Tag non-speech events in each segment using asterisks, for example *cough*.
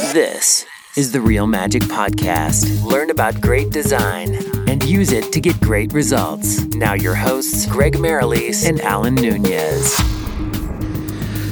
This is the Real Magic Podcast. Learn about great design and use it to get great results. Now, your hosts, Greg Merrilees and Alan Nunez.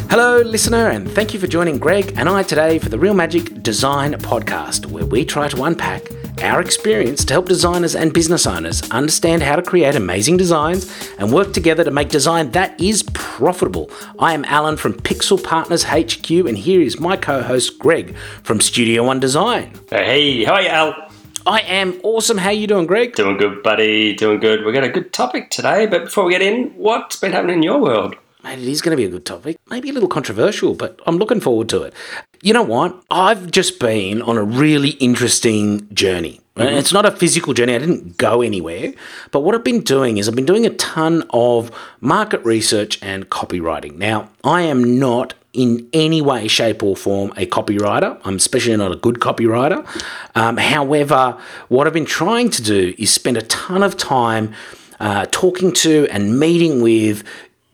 Hello, listener, and thank you for joining Greg and I today for the Real Magic Design Podcast, where we try to unpack our experience to help designers and business owners understand how to create amazing designs and work together to make design that is profitable. I am Alan from Pixel Partners HQ, and here is my co host Greg from Studio One Design. Hey, how are you, Al? I am awesome. How you doing, Greg? Doing good, buddy. Doing good. We've got a good topic today, but before we get in, what's been happening in your world? It is going to be a good topic. Maybe a little controversial, but I'm looking forward to it. You know what? I've just been on a really interesting journey. Mm-hmm. It's not a physical journey. I didn't go anywhere. But what I've been doing is I've been doing a ton of market research and copywriting. Now, I am not in any way, shape, or form a copywriter. I'm especially not a good copywriter. Um, however, what I've been trying to do is spend a ton of time uh, talking to and meeting with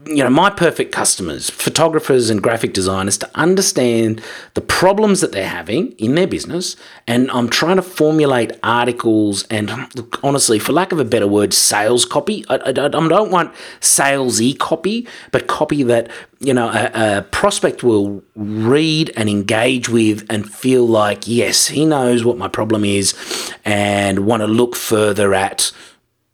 you know my perfect customers photographers and graphic designers to understand the problems that they're having in their business. And i'm trying to formulate articles and honestly for lack of a better word sales copy. I, I, I don't want salesy copy but copy that you know a, a prospect will read and engage with and feel like yes he knows what my problem is and want to look further at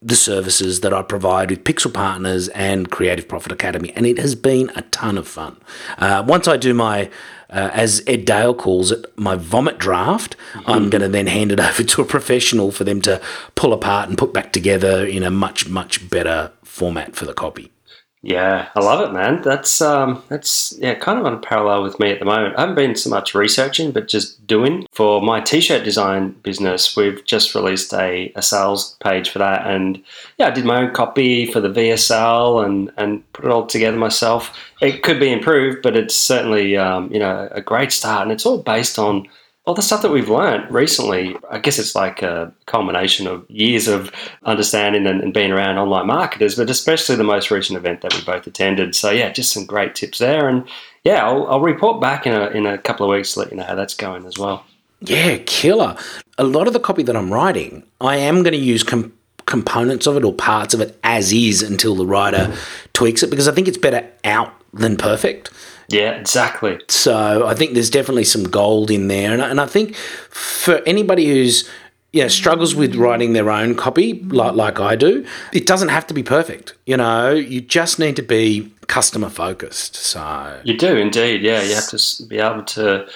the services that I provide with Pixel Partners and Creative Profit Academy, and it has been a ton of fun. Uh, once I do my, uh, as Ed Dale calls it, my vomit draft, mm-hmm. I'm going to then hand it *laughs* over to a professional for them to pull apart and put back together in a much, much better format for the copy. Yeah, I love it, man. That's um, that's yeah, kind of on parallel with me at the moment. I haven't been so much researching, but just doing. For my t-shirt design business, we've just released a, a sales page for that, and yeah, I did my own copy for the VSL and and put it all together myself. It could be improved, but it's certainly um, you know a great start, and it's all based on all the stuff that we've learned recently, I guess it's like a culmination of years of understanding and, and, being around online marketers, but especially the most recent event that we both attended. So yeah, just some great tips there, and yeah, I'll, I'll report back in a in a couple of weeks to let you know how that's going as well. Yeah, killer. A lot of the copy that I'm writing, I am going to use com- components of it or parts of it as is until the writer tweaks it because I think it's better out than perfect. Yeah, exactly. So I think there's definitely some gold in there, and, and I think for anybody who's you know, struggles with writing their own copy like, like I do, it doesn't have to be perfect. You know, you just need to be customer focused. So you do indeed. Yeah, you have to be able to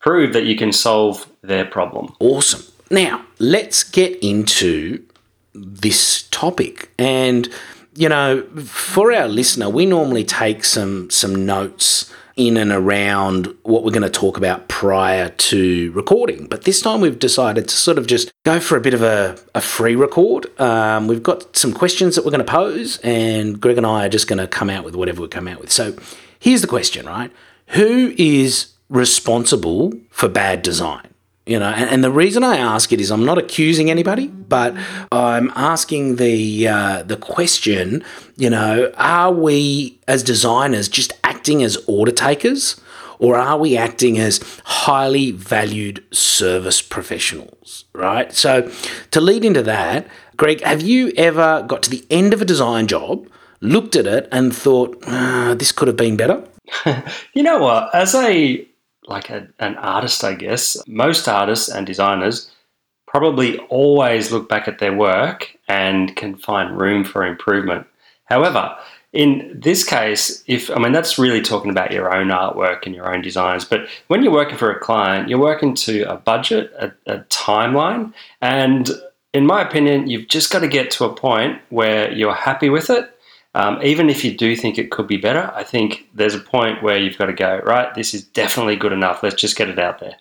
prove that you can solve their problem. Awesome. Now let's get into this topic and you know for our listener we normally take some some notes in and around what we're going to talk about prior to recording. But this time we've decided to sort of just go for a bit of a, a free record. Um, we've got some questions that we're going to pose, and Greg and I are just going to come out with whatever we come out with. So here's the question, right? Who is responsible for bad design? You know, and, and, the reason I ask it is I'm not accusing anybody, but I'm asking the uh, the question. You know, are we as designers just acting as order takers, or are we acting as highly valued service professionals? Right. So, to lead into that, Greg, have you ever got to the end of a design job, looked at it, and thought ah, this could have been better? *laughs* you know what? As a like a, an artist, I guess, most artists and designers probably always look back at their work and can find room for improvement. However, in this case, if I mean that's really talking about your own artwork and your own designs, but when you're working for a client, you're working to a budget, a, a timeline, and in my opinion, you've just got to get to a point where you're happy with it um, even if you do think it could be better, I think there's a point where you've got to go, right, this is definitely good enough. Let's just get it out there.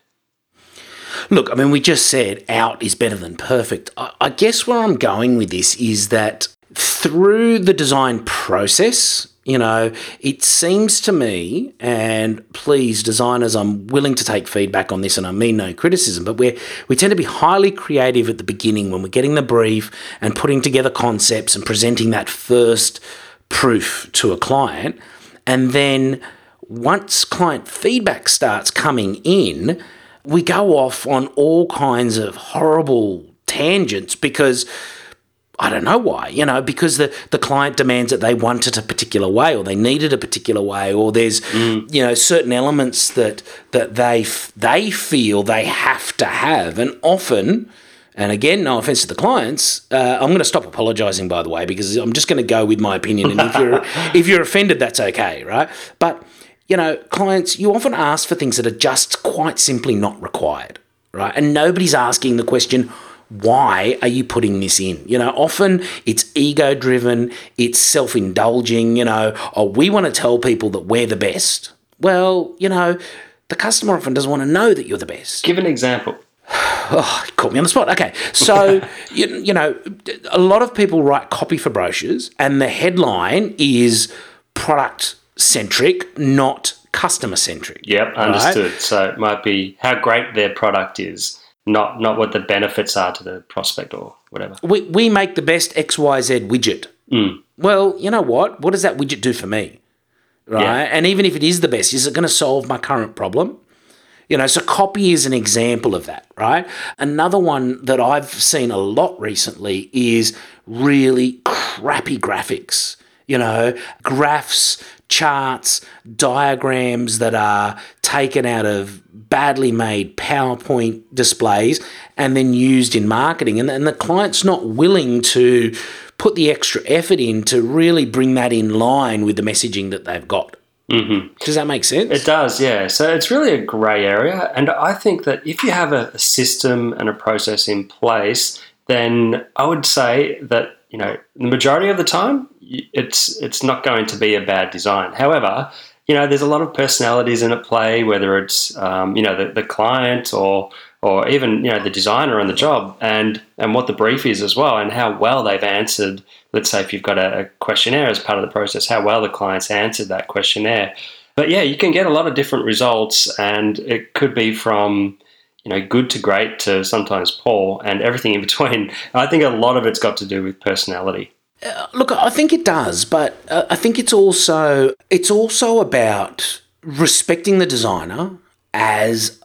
Look, I mean, we just said out is better than perfect. I, I guess where I'm going with this is that through the design process, you know, it seems to me, and please, designers, I'm willing to take feedback on this, and I mean no criticism, but we we tend to be highly creative at the beginning when we're getting the brief and putting together concepts and presenting that first proof to a client, and then once client feedback starts coming in, we go off on all kinds of horrible tangents because I don't know why, you know, because the, the client demands that they want it a particular way or they need it a particular way or there's, mm. you know, certain elements that that they f- they feel they have to have. And often, and again, no offense to the clients, uh, I'm going to stop apologizing, by the way, because I'm just going to go with my opinion. And if you're, *laughs* if you're offended, that's okay, right? But, you know, clients, you often ask for things that are just quite simply not required, right? And nobody's asking the question, why are you putting this in? You know, often it's ego driven, it's self indulging, you know, oh, we want to tell people that we're the best. Well, you know, the customer often doesn't want to know that you're the best. Give an example. *sighs* oh, caught me on the spot. Okay. So, *laughs* you, you know, a lot of people write copy for brochures, and the headline is product centric, not customer centric. Yep, understood. Right? So it might be how great their product is not not what the benefits are to the prospect or whatever. We, we make the best XYZ widget. Mm. Well, you know what? What does that widget do for me? Right? Yeah. And even if it is the best, is it going to solve my current problem? You know, so copy is an example of that, right? Another one that I've seen a lot recently is really crappy graphics. You know, graphs, charts, diagrams that are taken out of badly made PowerPoint displays and then used in marketing. And, and the client's not willing to put the extra effort in to really bring that in line with the messaging that they've got. Mm-hmm. Does that make sense? It does, yeah. So it's really a grey area. And I think that if you have a system and a process in place, then I would say that, you know, the majority of the time, it's it's not going to be a bad design. However, you know, there's a lot of personalities in at play, whether it's um, you know the, the client or or even you know the designer on the job, and and what the brief is as well, and how well they've answered. Let's say if you've got a, a questionnaire as part of the process, how well the clients answered that questionnaire. But yeah, you can get a lot of different results, and it could be from you know good to great to sometimes poor, and everything in *laughs* between. I think a lot of it's got to do with personality. Uh, look, I think it does, but uh, I think it's also it's also about respecting the designer as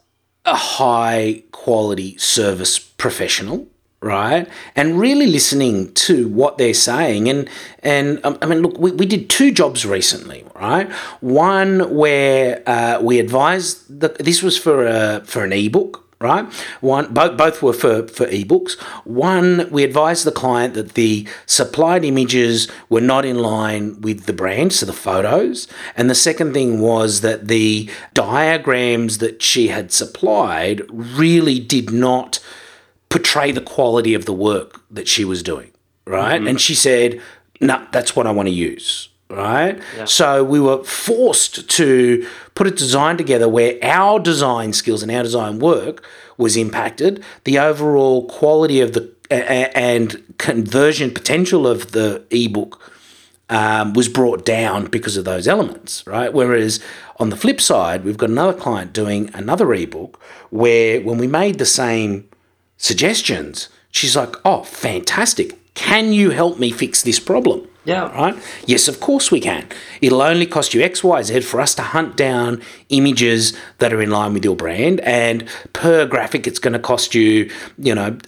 a high quality service professional, right? And really listening to what they're saying. And and um, I mean, look, we, we did two jobs recently, right? One where uh, we advised that this was for a for an ebook right? One, both, both were for, for ebooks. One, we advised the client that the supplied images were not in line with the brand, so the photos. And the second thing was that the diagrams that she had supplied really did not portray the quality of the work that she was doing, right? Mm-hmm. And she said, no, nah, that's what I want to use right? Yeah. So we were forced to put a design together where our design skills and our design work was impacted, the overall quality of the and conversion potential of the ebook um, was brought down because of those elements, right? Whereas on the flip side, we've got another client doing another ebook where when we made the same suggestions, she's like, "Oh, fantastic! Can you help me fix this problem?" Yeah. Right? Yes, of course we can. It'll only cost you X, Y, Z for us to hunt down images that are in line with your brand. And per graphic, it's going to cost you, you know,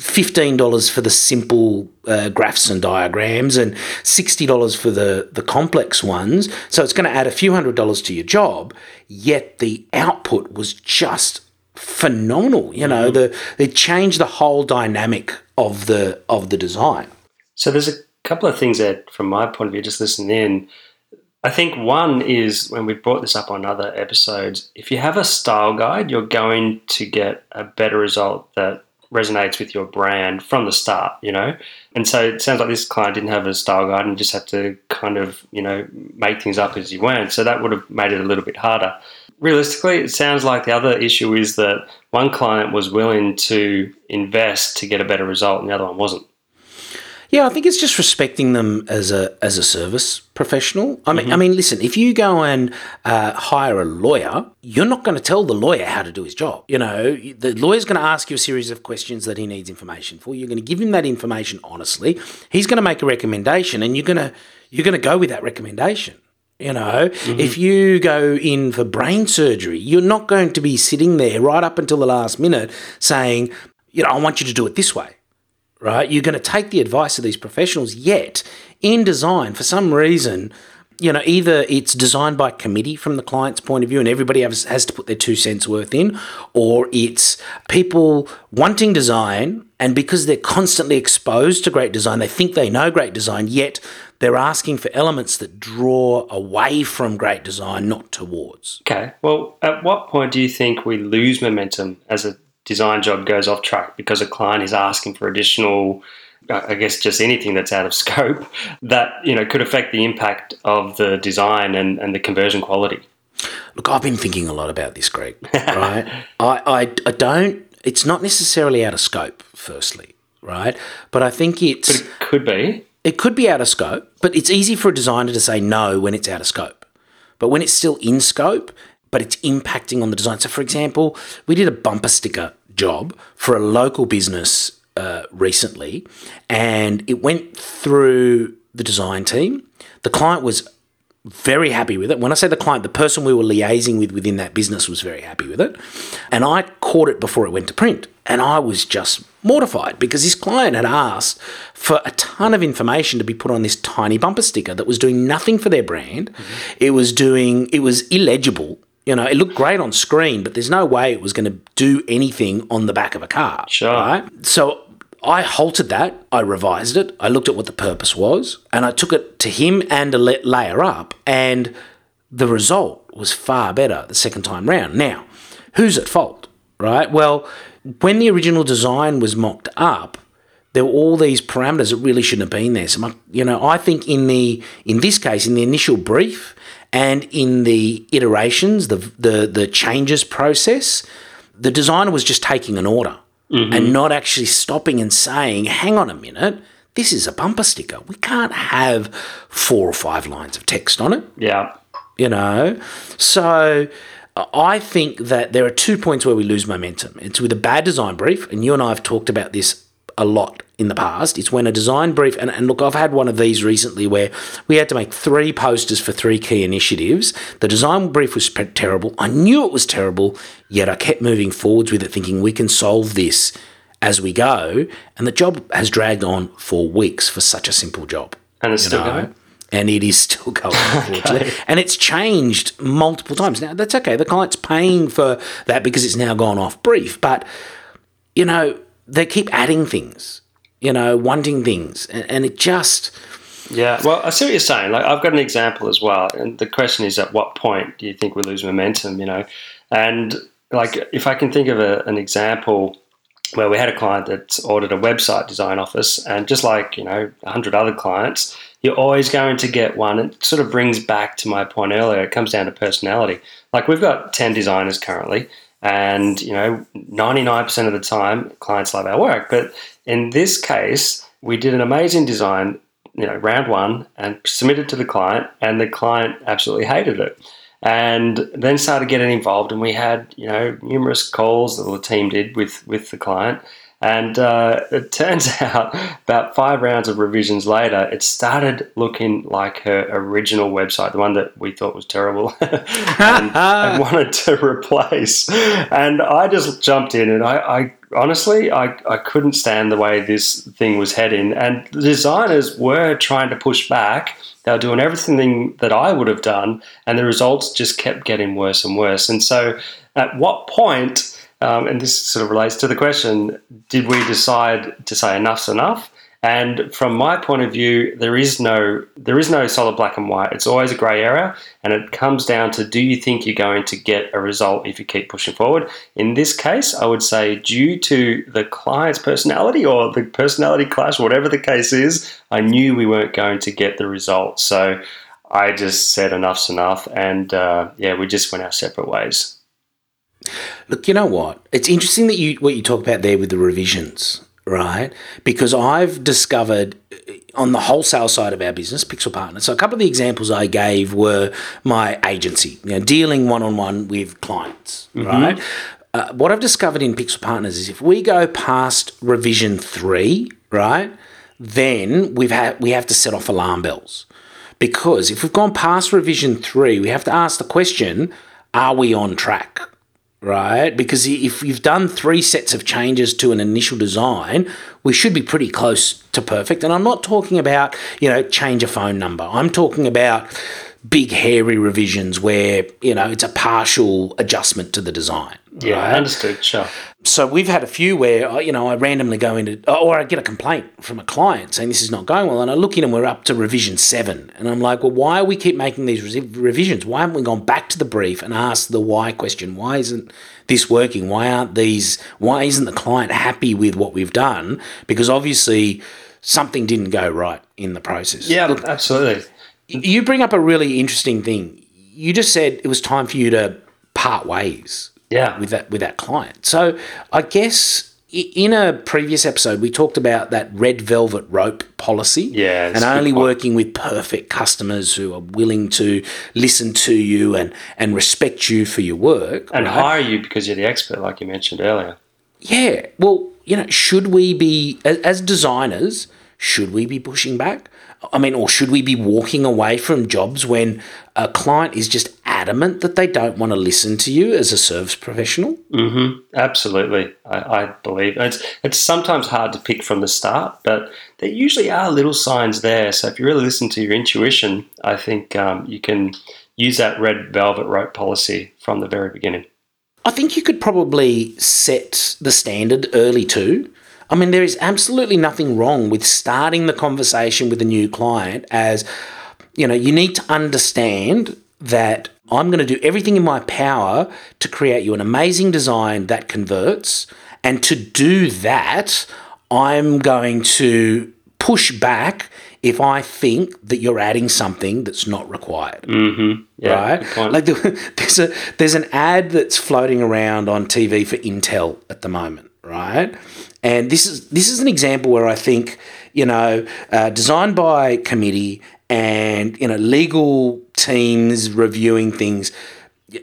$15 for the simple uh, graphs and diagrams and $60 for the, the complex ones. So it's going to add a few hundred dollars to your job, yet the output was just phenomenal. You know, mm-hmm. the it changed the whole dynamic of the of the design. So there's a couple of things that, from my point of view, just listening in, I think one is when we brought this up on other episodes, if you have a style guide, you're going to get a better result that resonates with your brand from the start, you know? And so it sounds like this client didn't have a style guide and just had to kind of, you know, make things up as you went. So that would have made it a little bit harder. Realistically, it sounds like the other issue is that one client was willing to invest to get a better result and the other one wasn't. Yeah, I think it's just respecting them as a as a service professional. I mean, mm-hmm. I mean, listen, if you go and uh, hire a lawyer, you're not going to tell the lawyer how to do his job. You know, the lawyer's going to ask you a series of questions that he needs information for. You're going to give him that information honestly. He's going to make a recommendation, and you're going to you're going to go with that recommendation You know, if you go in for brain surgery, you're not going to be sitting there right up until the last minute saying, you know, I want you to do it this way, right? You're going to take the advice of these professionals. Yet, in design, for some reason, you know, either it's designed by committee from the client's point of view and everybody has, has to put their two cents worth in, or it's people wanting design and because they're constantly exposed to great design, they think they know great design, yet they're asking for elements that draw away from great design, not towards. Okay. Well, at what point do you think we lose momentum as a design job goes off track because a client is asking for additional I guess just anything that's out of *laughs* scope that you know could affect the impact of the design and, and the conversion quality. Look, I've been thinking a lot about this, Greg. *laughs* Right? I, I I don't. It's not necessarily out of scope. Firstly, right? But I think it's It could be. it could be out of scope. But it's easy for a designer to say no when it's out of scope. But when it's still in scope, but it's impacting on the design. So, for example, we did a bumper sticker job for a local business uh, recently, and it went through the design team. The client was very happy with it. When I say the client, the person we were liaising with within that business was very happy with it. And I caught it before it went to print. And I was just mortified because this client had asked for a ton of information to be put on this tiny bumper sticker that was doing nothing for their brand. It was doing, it was illegible. You know, it looked great on screen, but there's no way it was going to do anything on the back of a car. Sure. Right? So I halted that. I revised it. I looked at what the purpose was, and I took it to him and a la- layer up, and the result was far better the second time round. Now, who's at fault, right? Well, when the original design was mocked up, there were all these parameters that really shouldn't have been there. So, my, you know, I think in the in this case, in the initial brief and in the iterations, the the the changes process, the designer was just taking an order mm-hmm. and not actually stopping and saying, "Hang on a minute." This is a bumper sticker. We can't have four or five lines of text on it Yeah. you know. So I think that there are two points where we lose momentum. It's with a bad design brief, and you and I have talked about this a lot in the past. It's when a design brief, and, and look, I've had one of these recently where we had to make three posters for three key initiatives. The design brief was terrible. I knew it was terrible, yet I kept moving forwards with it, thinking we can solve this as we go. And the job has dragged on for weeks for such a simple job And it's still know, going. And it is still *laughs* going, unfortunately. And it's changed multiple times. Now, that's okay. The client's paying for that because it's now gone off brief. But, you know, they keep adding things, you know, wanting things. And, and it just, Yeah, well, I see what you're saying. Like, I've got an example as well, and the question is, at what point do you think we lose momentum? You know, and like, if I can think of a, an example where we had a client that ordered a website design office, and just like you know, a hundred other clients, you're always going to get one. It sort of brings back to my point earlier. It comes down to personality. Like, we've got ten designers currently. And you know, ninety nine percent of the time, clients love our work. But in this case, we did an amazing design you know, round one and submitted to the client, and the client absolutely hated it. And then started getting involved, and we had you know numerous calls that the team did with with the client. And uh, it *laughs* turns out, about five rounds of revisions later, it started looking like her original website, the one that we thought was terrible, *laughs* and, and *laughs* wanted to replace. And I just jumped in, and I, I honestly, I, I couldn't stand the way this thing was heading. And the designers were trying to push back. They were doing everything that I would have done, and the results just kept getting worse and worse. And so, at what point, um, and this sort of relates to the question, did we decide to say enough's enough? And from my point of view, there is no there is no solid black and white. It's always a grey area, and it comes down to do you think you're going to get a result if you keep pushing forward? In this case, I would say due to the client's personality or the personality clash, whatever the case is, I knew we weren't going to get the result. So I just said enough's enough, and uh, yeah, we just went our separate ways. Look, you know what? It's interesting that you what you talk about there with the revisions, right? Because I've discovered uh, on the wholesale side of our business, Pixel Partners. So a couple of the examples I gave were my agency, you know, dealing one on one with clients, right? Uh, what I've discovered in Pixel Partners is if we go past revision three, right, then we've had we have to set off alarm bells Because if we've gone past revision three, we have to ask the question are we on track? Right? Because if you've done three sets of changes to an initial design, we should be pretty close to perfect. And I'm not talking about, you know, change a phone number. I'm talking about big hairy revisions where you know it's a partial adjustment to the design. Yeah, right? understood. Sure. So we've had a few where uh, you know I randomly go into or I get a complaint from a client saying this is not going well, and I look in and we're up to revision seven, and I'm like, well, why are we keep making these revisions? Why haven't we gone back to the brief and asked the why question? Why isn't this working? Why aren't these? Why isn't the client happy with what we've done? Because obviously something didn't go right in the process. Yeah, look, absolutely. You bring up a really interesting thing. You just said it was time for you to part ways. Yeah. With that with that client. So I guess in a previous episode we talked about that red velvet rope policy. Yeah. And only working with perfect customers who are willing to listen to you and and respect you for your work and right? hire you because you're the expert, like you mentioned earlier. Yeah. Well, you know, should we be as designers? Should we be pushing back? I mean, or should we be walking away from jobs when a client is just adamant that they don't want to listen to you as a service professional? Mm-hmm. Absolutely, I, I believe it's it's sometimes hard to pick from the start, but there usually are little signs there. So if you really listen to your intuition, I think um, you can use that red velvet rope policy from the very beginning. I think you could probably set the standard early too. I mean, there is absolutely nothing wrong with starting the conversation with a new client as, you know, you need to understand that I'm going to do everything in my power to create you an amazing design that converts. And to do that, I'm going to push back if I think that you're adding something that's not required. Mm-hmm. Yeah, right? Like *laughs* there's a there's an ad that's floating around on TV for Intel at the moment, right? And this is this is an example where I think you know uh, designed by committee and you know legal teams reviewing things,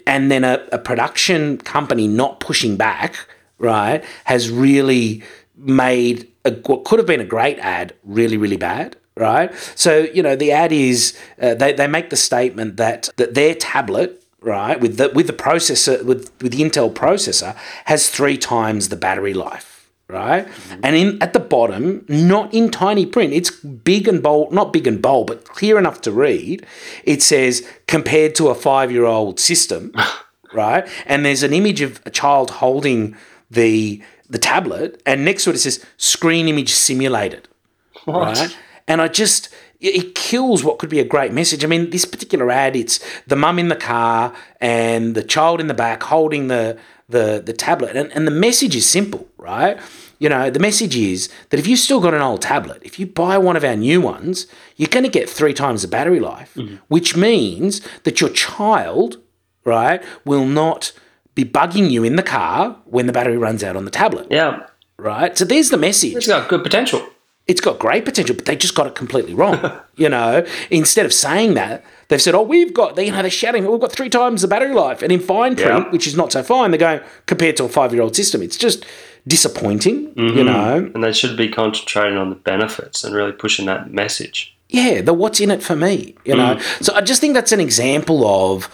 and then a, a production company not pushing back, right, has really made a, what could have been a great ad really really bad right? So you know the ad is uh, they, they make the statement that that their tablet right with the with the processor with with the intel processor has three times the battery life right? Mm-hmm. And in at the bottom, not in tiny print, it's big and bold, not big and bold, but clear enough to read. It says compared to a five-year-old system, *laughs* right? And there's an image of a child holding the the tablet, and next to it it says screen image simulated, what? right? And I just it kills what could be a great message. I mean, this particular ad, it's the mum in the car and the child in the back holding the the the tablet, and, and the message is simple, right? You know, the message is that if you've still got an old tablet, if you buy one of our new ones, you're going to get three times the battery life, mm-hmm. which means that your child, right, will not be bugging you in the car when the battery runs out on the tablet. Yeah. Right? So there's the message. It's got good potential. It's got great potential, but they just got it completely wrong. *laughs* you know, instead of saying that, they've said, "Oh, we've got," you know, they're shouting, "We've got three times the battery life," and in fine print, yeah. which is not so fine, they're going compared to a five-year-old system. It's just disappointing, mm-hmm. you know. And they should be concentrating on the benefits and really pushing that message. Yeah, the what's in it for me, you know. Mm. So I just think that's an example of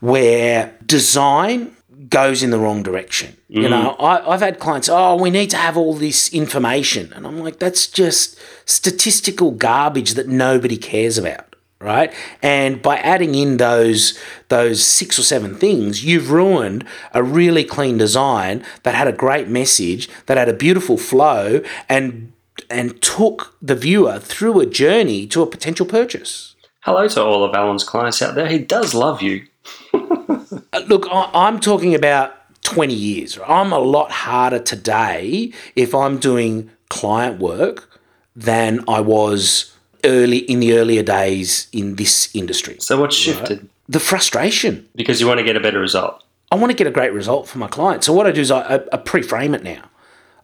where design goes in the wrong direction. Mm. You know, I, have had clients, oh, we need to have all this information. And I'm like, that's just statistical garbage that nobody cares about right? And by adding in those those six or seven things, you've ruined a really clean design that had a great message, that had a beautiful flow and and took the viewer through a journey to a potential purchase. Hello to all of Alan's clients out there. He does love you. *laughs* Uh, look, I'm talking about 20 years. I'm a lot harder today if I'm doing client work than I was early in the earlier days in this industry. So what shifted? Right? The frustration. Because you want to get a better result. I want to get a great result for my client. So what I do is I, I pre-frame it now.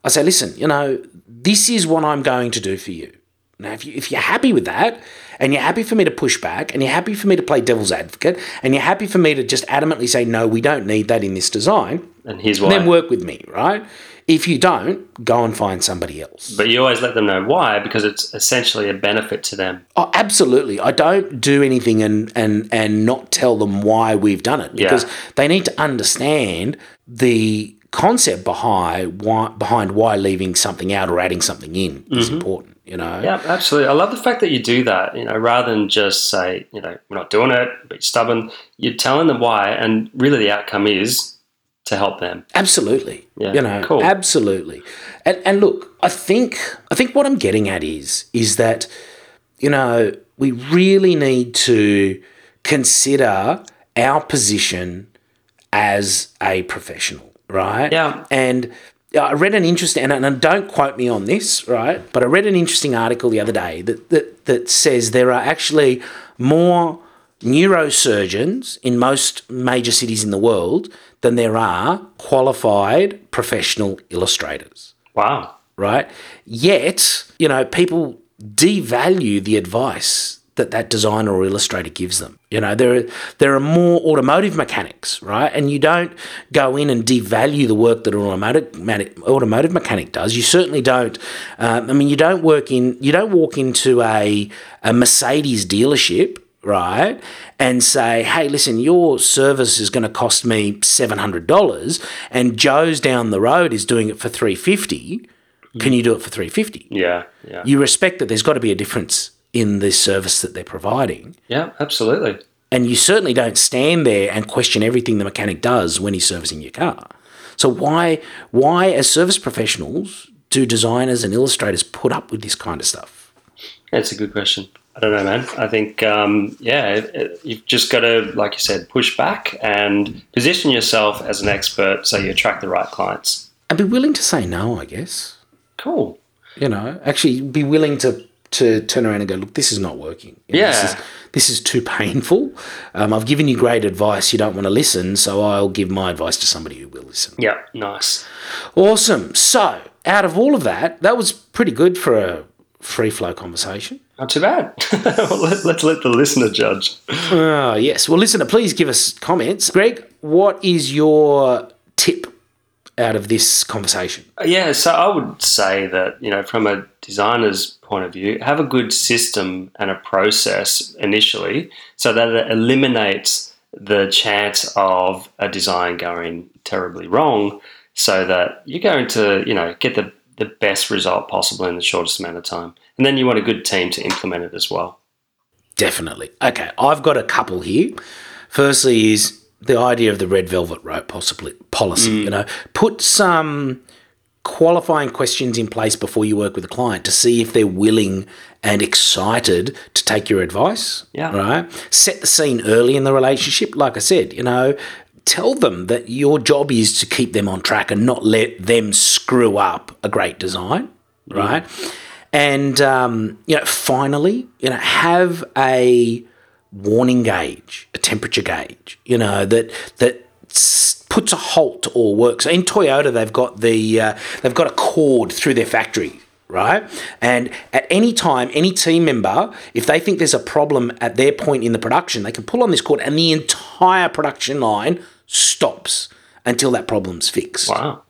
I say, listen, you know, this is what I'm going to do for you. Now, if, you, if you're happy with that, and you're happy for me to push back, and you're happy for me to play devil's advocate, and you're happy for me to just adamantly say, no, we don't need that in this design, And here's why. then work with me, right? If you don't, go and find somebody else. but you always let them know why because it's essentially a benefit to them. Oh, absolutely. I don't do anything and, and, and not tell them why we've done it because Yeah. they need to understand the concept behind why, behind why leaving something out or adding something in is mm-hmm. important, you know? Yeah, absolutely. I love the fact that you do that. You know, rather than just say, you know, we're not doing it, be stubborn. You're telling them why, and really the outcome is to help them. Absolutely. Yeah, You know, cool. absolutely. And and look, I think I think what I'm getting at is is that you know, we really need to consider our position as a professional, right? Yeah. And I read an interesting, and, and don't quote me on this, right? But I read an interesting article the other day that, that, that says there are actually more neurosurgeons in most major cities in the world than there are qualified professional illustrators Wow. right? Yet, you know, people devalue the advice that that designer or illustrator gives them. You know, there are, there are more automotive mechanics, right? And you don't go in and devalue the work that an automotive mechanic, automotive mechanic does. You certainly don't. Um, I mean, you don't work in, you don't walk into a a Mercedes dealership. Right, and say, hey, listen, your service is going to cost me seven hundred dollars, and Joe's down the road is doing it for three fifty. Can you do it for three fifty? Yeah. Yeah. You respect that there's got to be a difference in the service that they're providing, Yeah. Absolutely. and you certainly don't stand there and question everything the mechanic does when he's servicing your car. So why, why, as service professionals, do designers and illustrators put up with this kind of stuff? That's a good question. I don't know, man. I think, um, yeah, it, it- you've just got to, like you said, push back and position yourself as an expert so you attract the right clients. And be willing to say no, I guess. Cool. you know, actually be willing to to turn around and go, look, this is not working. You know, Yeah. this is, this is too painful. Um, I've given you great advice. You don't want to listen, so I'll give my advice to somebody who will listen. Yeah. Nice. Awesome. So, out of all of that, that was pretty good for a free flow conversation. Not too bad. *laughs* Let, let's let the listener judge. Oh, yes. Well, listener, please give us comments. Greg, what is your tip out of this conversation? Yeah, so I would say that, you know, from a designer's point of view, have a good system and a process initially so that it eliminates the chance of a design going terribly wrong so that you're going to, you know, get the, the best result possible in the shortest amount of time. And then you want a good team to implement it as well. Definitely. Okay, I've got a couple here. Firstly, is the idea of the red velvet rope possibly policy. You know, put some qualifying questions in place before you work with a client to see if they're willing and excited to take your advice. Yeah. Right. Set the scene early in the relationship. Like I said, you know, tell them that your job is to keep them on track and not let them screw up a great design. Right. And um, you know, finally, you know, have a warning gauge, a temperature gauge. You know that that puts a halt to all work. So in Toyota, they've got the uh, they've got a cord through their factory. Right. And at any time, any team member, if they think there's a problem at their point in the production, they can pull on this cord and the entire production line stops until that problem's fixed Wow.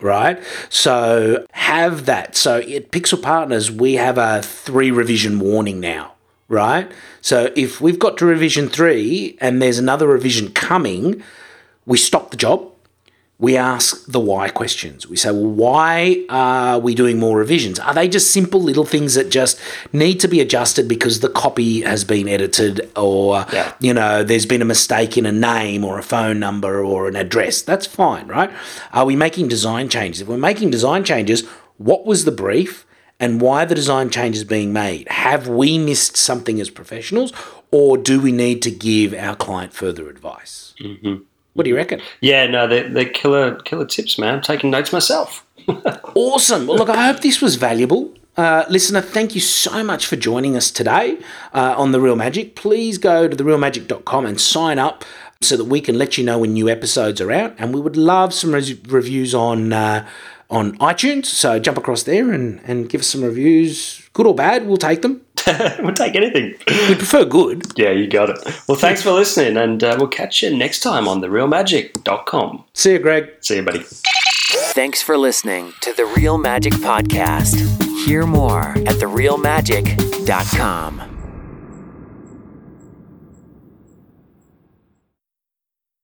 right? So have that. So at Pixel Partners, we have a three revision warning now, right? So if we've got to revision three and there's another revision coming, we stop the job. We ask the why questions. We say, well, why are we doing more revisions? Are they just simple little things that just need to be adjusted because the copy has been edited or, Yeah. you know, there's been a mistake in a name or a phone number or an address? That's fine, right? Are we making design changes? If we're making design changes, what was the brief and why the design changes being made? Have we missed something as professionals or do we need to give our client further advice? Mm-hmm. What do you reckon? Yeah, no, they're, they're killer, killer tips, man. I'm taking notes myself. *laughs* Awesome. Well, look, I hope this was valuable. Uh, listener, thank you so much for joining us today uh, on The Real Magic. Please go to therealmagic.com and sign up so that we can let you know when new episodes are out. And we would love some res- reviews on uh, on iTunes. So jump across there and, and give us some reviews, good or bad. We'll take them. *laughs* we'll take anything. We prefer good. Yeah, you got it. Well, thanks for listening, and uh, we'll catch you next time on therealmagic.com. See you, Greg. See you, buddy. Thanks for listening to the Real Magic Podcast. Hear more at therealmagic.com.